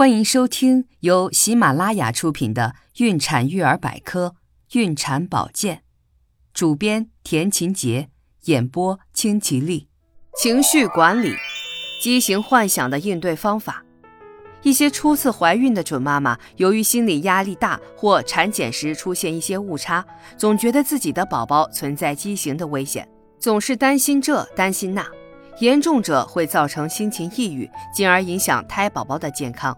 欢迎收听由喜马拉雅出品的《孕产育儿百科·孕产保健》，主编田勤杰，演播清吉丽。情绪管理，畸形幻想的应对方法。一些初次怀孕的准妈妈，由于心理压力大或产检时出现一些误差，总觉得自己的宝宝存在畸形的危险，总是担心这担心那，严重者会造成心情抑郁，进而影响胎宝宝的健康。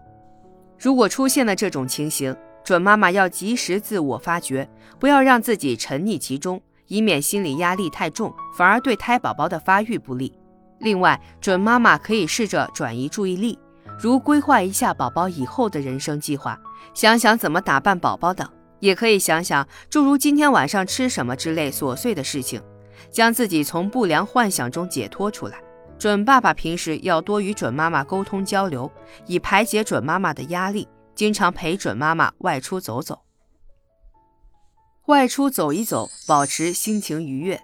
如果出现了这种情形，准妈妈要及时自我发觉，不要让自己沉溺其中，以免心理压力太重，反而对胎宝宝的发育不利。另外，准妈妈可以试着转移注意力，如规划一下宝宝以后的人生计划，想想怎么打扮宝宝等，也可以想想诸如今天晚上吃什么之类琐碎的事情，将自己从不良幻想中解脱出来。准爸爸平时要多与准妈妈沟通交流，以排解准妈妈的压力。经常陪准妈妈外出走走，外出走一走，保持心情愉悦。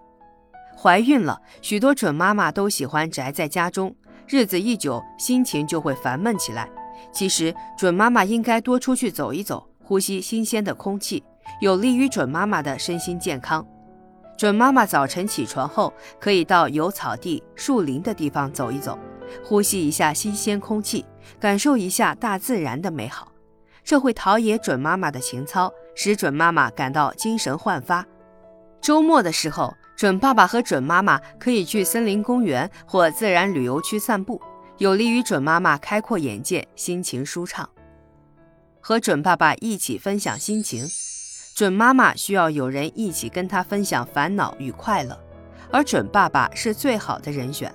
怀孕了，许多准妈妈都喜欢宅在家中，日子一久，心情就会烦闷起来。其实，准妈妈应该多出去走一走，呼吸新鲜的空气，有利于准妈妈的身心健康。准妈妈早晨起床后，可以到有草地、树林的地方走一走，呼吸一下新鲜空气，感受一下大自然的美好，这会陶冶准妈妈的情操，使准妈妈感到精神焕发。周末的时候，准爸爸和准妈妈可以去森林公园或自然旅游区散步，有利于准妈妈开阔眼界，心情舒畅。和准爸爸一起分享心情。准妈妈需要有人一起跟她分享烦恼与快乐，而准爸爸是最好的人选。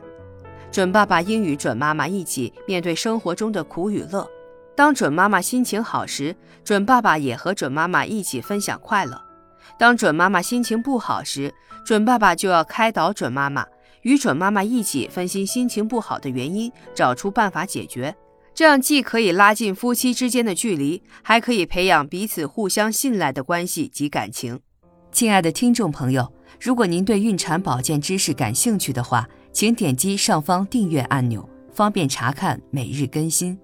准爸爸应与准妈妈一起面对生活中的苦与乐。当准妈妈心情好时，准爸爸也和准妈妈一起分享快乐；当准妈妈心情不好时，准爸爸就要开导准妈妈，与准妈妈一起分析心情不好的原因，找出办法解决。这样既可以拉近夫妻之间的距离，还可以培养彼此互相信赖的关系及感情。亲爱的听众朋友，如果您对孕产保健知识感兴趣的话，请点击上方订阅按钮，方便查看每日更新。